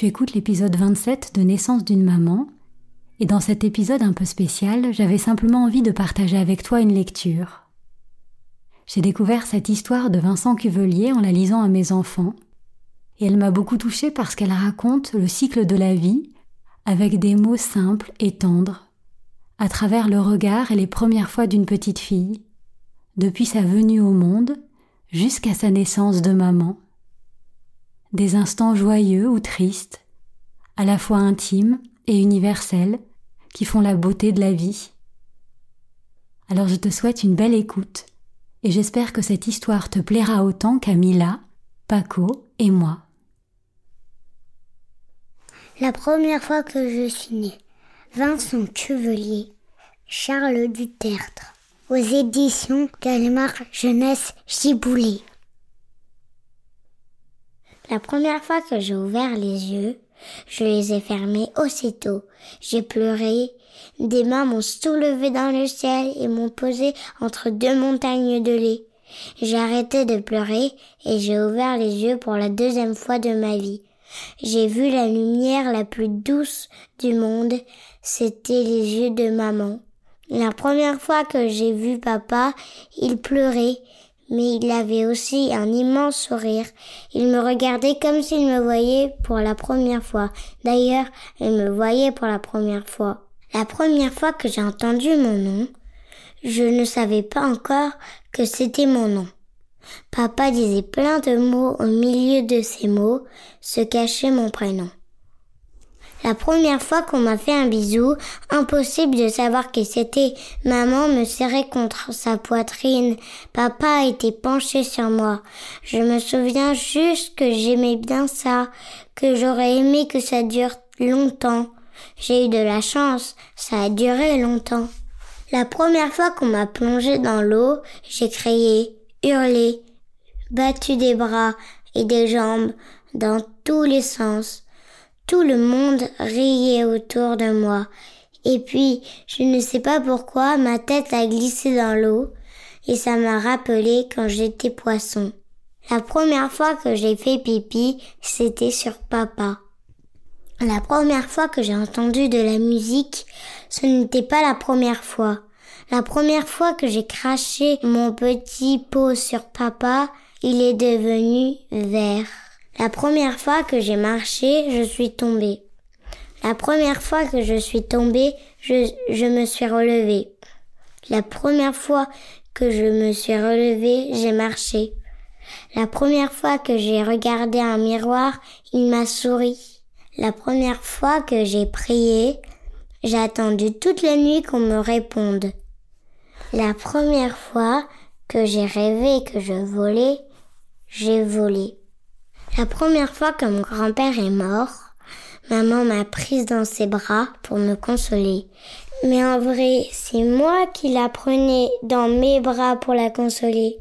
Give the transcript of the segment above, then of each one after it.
Tu écoutes l'épisode 27 de Naissance d'une maman. Et dans cet épisode un peu spécial, j'avais simplement envie de partager avec toi une lecture. J'ai découvert cette histoire de Vincent Cuvelier en la lisant à mes enfants, et elle m'a beaucoup touchée parce qu'elle raconte le cycle de la vie avec des mots simples et tendres, à travers le regard et les premières fois d'une petite fille, depuis sa venue au monde jusqu'à sa naissance de maman. Des instants joyeux ou tristes, à la fois intimes et universels, qui font la beauté de la vie. Alors je te souhaite une belle écoute et j'espère que cette histoire te plaira autant qu'à Mila, Paco et moi. La première fois que je suis née, Vincent Chevelier, Charles Dutertre, aux éditions Gallimard Jeunesse Giboulé. La première fois que j'ai ouvert les yeux, je les ai fermés aussitôt. J'ai pleuré des mains m'ont soulevé dans le ciel et m'ont posé entre deux montagnes de lait. J'ai arrêté de pleurer et j'ai ouvert les yeux pour la deuxième fois de ma vie. J'ai vu la lumière la plus douce du monde, c'était les yeux de maman. La première fois que j'ai vu papa, il pleurait, mais il avait aussi un immense sourire. Il me regardait comme s'il me voyait pour la première fois. D'ailleurs, il me voyait pour la première fois. La première fois que j'ai entendu mon nom, je ne savais pas encore que c'était mon nom. Papa disait plein de mots au milieu de ces mots se cachait mon prénom. La première fois qu'on m'a fait un bisou, impossible de savoir que c'était. Maman me serrait contre sa poitrine. Papa était penché sur moi. Je me souviens juste que j'aimais bien ça, que j'aurais aimé que ça dure longtemps. J'ai eu de la chance, ça a duré longtemps. La première fois qu'on m'a plongé dans l'eau, j'ai crié, hurlé, battu des bras et des jambes dans tous les sens. Tout le monde riait autour de moi. Et puis, je ne sais pas pourquoi, ma tête a glissé dans l'eau et ça m'a rappelé quand j'étais poisson. La première fois que j'ai fait pipi, c'était sur papa. La première fois que j'ai entendu de la musique, ce n'était pas la première fois. La première fois que j'ai craché mon petit pot sur papa, il est devenu vert. La première fois que j'ai marché, je suis tombée. La première fois que je suis tombée, je, je me suis relevée. La première fois que je me suis relevée, j'ai marché. La première fois que j'ai regardé un miroir, il m'a souri. La première fois que j'ai prié, j'ai attendu toute la nuit qu'on me réponde. La première fois que j'ai rêvé que je volais, j'ai volé. La première fois que mon grand-père est mort, maman m'a prise dans ses bras pour me consoler. Mais en vrai, c'est moi qui la prenais dans mes bras pour la consoler.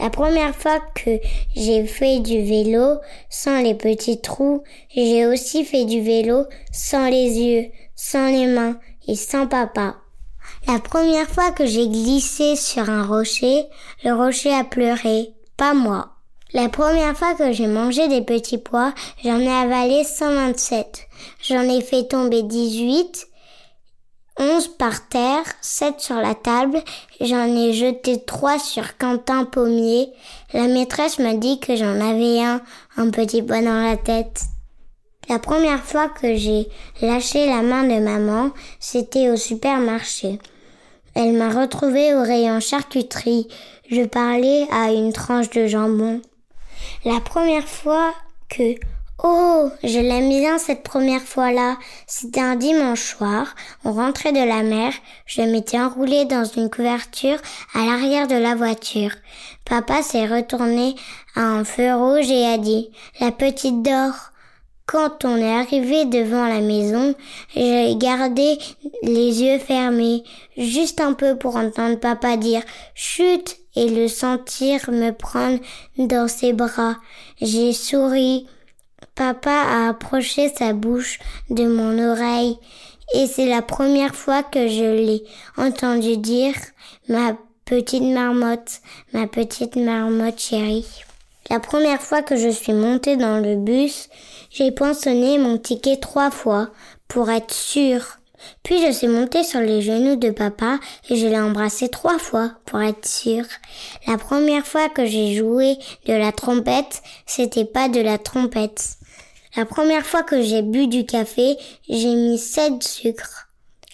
La première fois que j'ai fait du vélo sans les petits trous, j'ai aussi fait du vélo sans les yeux, sans les mains et sans papa. La première fois que j'ai glissé sur un rocher, le rocher a pleuré, pas moi. La première fois que j'ai mangé des petits pois, j'en ai avalé 127. J'en ai fait tomber 18, 11 par terre, 7 sur la table. J'en ai jeté 3 sur Quentin Pommier. La maîtresse m'a dit que j'en avais un, un petit pois dans la tête. La première fois que j'ai lâché la main de maman, c'était au supermarché. Elle m'a retrouvé au rayon charcuterie. Je parlais à une tranche de jambon. La première fois que Oh, je l'aime bien cette première fois-là. C'était un dimanche soir. On rentrait de la mer. Je m'étais enroulée dans une couverture à l'arrière de la voiture. Papa s'est retourné à un feu rouge et a dit, la petite dort. Quand on est arrivé devant la maison, j'ai gardé les yeux fermés, juste un peu pour entendre papa dire chut et le sentir me prendre dans ses bras. J'ai souri. Papa a approché sa bouche de mon oreille et c'est la première fois que je l'ai entendu dire ma petite marmotte, ma petite marmotte chérie. La première fois que je suis montée dans le bus, j'ai poinçonné mon ticket trois fois pour être sûre. Puis je suis montée sur les genoux de papa et je l'ai embrassé trois fois pour être sûre. La première fois que j'ai joué de la trompette, c'était pas de la trompette. La première fois que j'ai bu du café, j'ai mis sept sucres.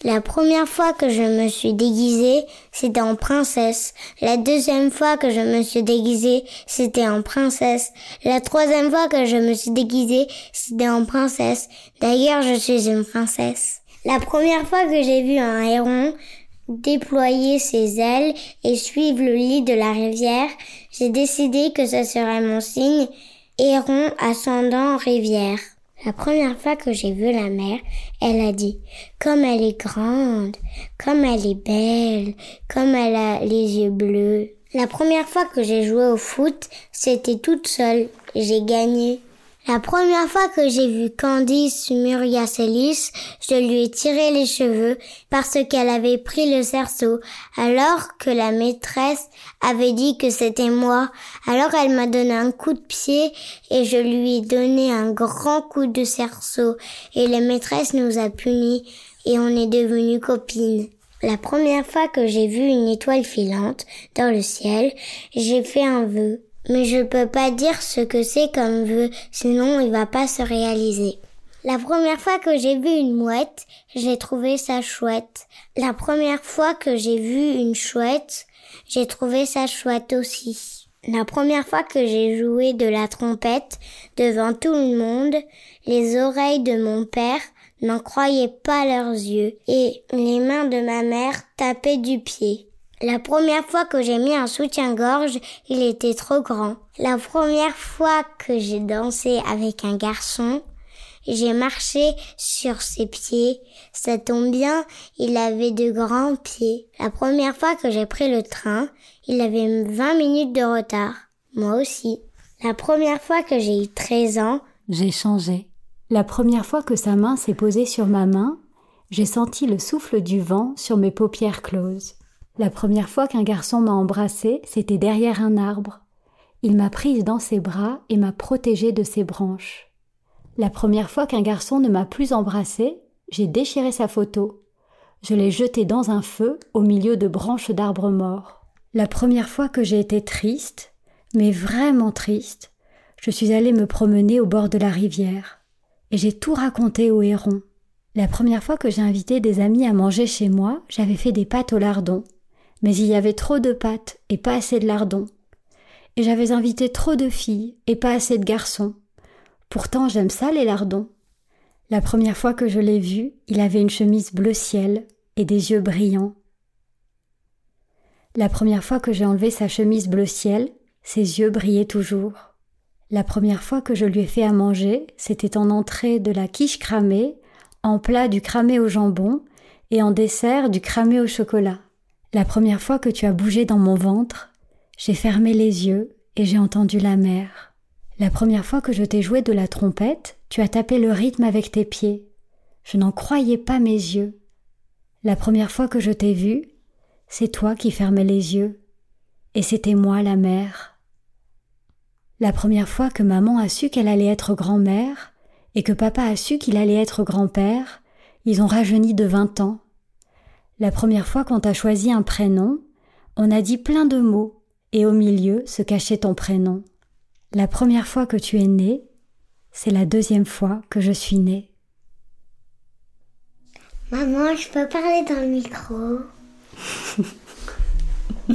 La première fois que je me suis déguisée, c'était en princesse. La deuxième fois que je me suis déguisée, c'était en princesse. La troisième fois que je me suis déguisée, c'était en princesse. D'ailleurs, je suis une princesse. La première fois que j'ai vu un héron déployer ses ailes et suivre le lit de la rivière, j'ai décidé que ce serait mon signe héron ascendant rivière. La première fois que j'ai vu la mer, elle a dit, comme elle est grande, comme elle est belle, comme elle a les yeux bleus. La première fois que j'ai joué au foot, c'était toute seule. J'ai gagné. La première fois que j'ai vu Candice Muriacelis, je lui ai tiré les cheveux parce qu'elle avait pris le cerceau, alors que la maîtresse avait dit que c'était moi. Alors elle m'a donné un coup de pied et je lui ai donné un grand coup de cerceau et la maîtresse nous a punis et on est devenus copines. La première fois que j'ai vu une étoile filante dans le ciel, j'ai fait un vœu mais je peux pas dire ce que c'est comme vœu, sinon il va pas se réaliser. La première fois que j'ai vu une mouette, j'ai trouvé ça chouette. La première fois que j'ai vu une chouette, j'ai trouvé ça chouette aussi. La première fois que j'ai joué de la trompette devant tout le monde, les oreilles de mon père n'en croyaient pas leurs yeux et les mains de ma mère tapaient du pied. La première fois que j'ai mis un soutien-gorge, il était trop grand. La première fois que j'ai dansé avec un garçon, j'ai marché sur ses pieds. Ça tombe bien, il avait de grands pieds. La première fois que j'ai pris le train, il avait 20 minutes de retard. Moi aussi. La première fois que j'ai eu 13 ans, j'ai changé. La première fois que sa main s'est posée sur ma main, j'ai senti le souffle du vent sur mes paupières closes. La première fois qu'un garçon m'a embrassée, c'était derrière un arbre. Il m'a prise dans ses bras et m'a protégée de ses branches. La première fois qu'un garçon ne m'a plus embrassée, j'ai déchiré sa photo. Je l'ai jetée dans un feu au milieu de branches d'arbres morts. La première fois que j'ai été triste, mais vraiment triste, je suis allée me promener au bord de la rivière. Et j'ai tout raconté au héron. La première fois que j'ai invité des amis à manger chez moi, j'avais fait des pâtes au lardon mais il y avait trop de pâtes et pas assez de lardons. Et j'avais invité trop de filles et pas assez de garçons. Pourtant j'aime ça les lardons. La première fois que je l'ai vu, il avait une chemise bleu ciel et des yeux brillants. La première fois que j'ai enlevé sa chemise bleu ciel, ses yeux brillaient toujours. La première fois que je lui ai fait à manger, c'était en entrée de la quiche cramée, en plat du cramé au jambon et en dessert du cramé au chocolat. La première fois que tu as bougé dans mon ventre, j'ai fermé les yeux et j'ai entendu la mer. La première fois que je t'ai joué de la trompette, tu as tapé le rythme avec tes pieds. Je n'en croyais pas mes yeux. La première fois que je t'ai vu, c'est toi qui fermais les yeux, et c'était moi la mère. La première fois que maman a su qu'elle allait être grand-mère, et que papa a su qu'il allait être grand-père, ils ont rajeuni de vingt ans. La première fois qu'on t'a choisi un prénom, on a dit plein de mots, et au milieu se cachait ton prénom. La première fois que tu es né, c'est la deuxième fois que je suis née. Maman, je peux parler dans le micro?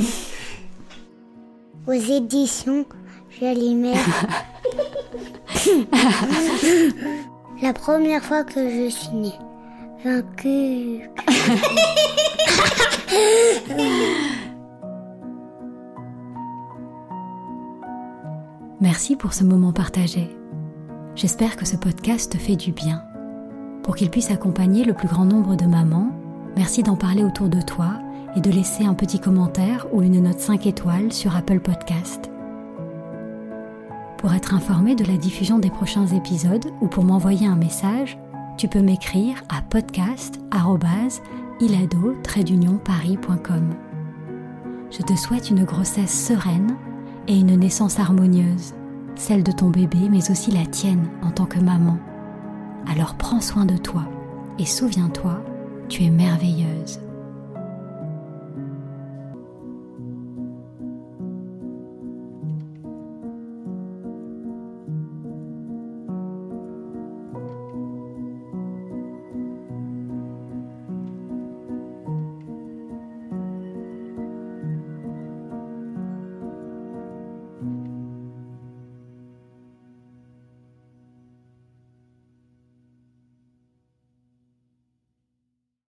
Aux éditions, mets. la première fois que je suis née. Merci pour ce moment partagé. J'espère que ce podcast te fait du bien. Pour qu'il puisse accompagner le plus grand nombre de mamans, merci d'en parler autour de toi et de laisser un petit commentaire ou une note 5 étoiles sur Apple Podcast. Pour être informé de la diffusion des prochains épisodes ou pour m'envoyer un message, tu peux m'écrire à podcast@ilado-paris.com. Je te souhaite une grossesse sereine et une naissance harmonieuse, celle de ton bébé mais aussi la tienne en tant que maman. Alors prends soin de toi et souviens-toi, tu es merveilleuse.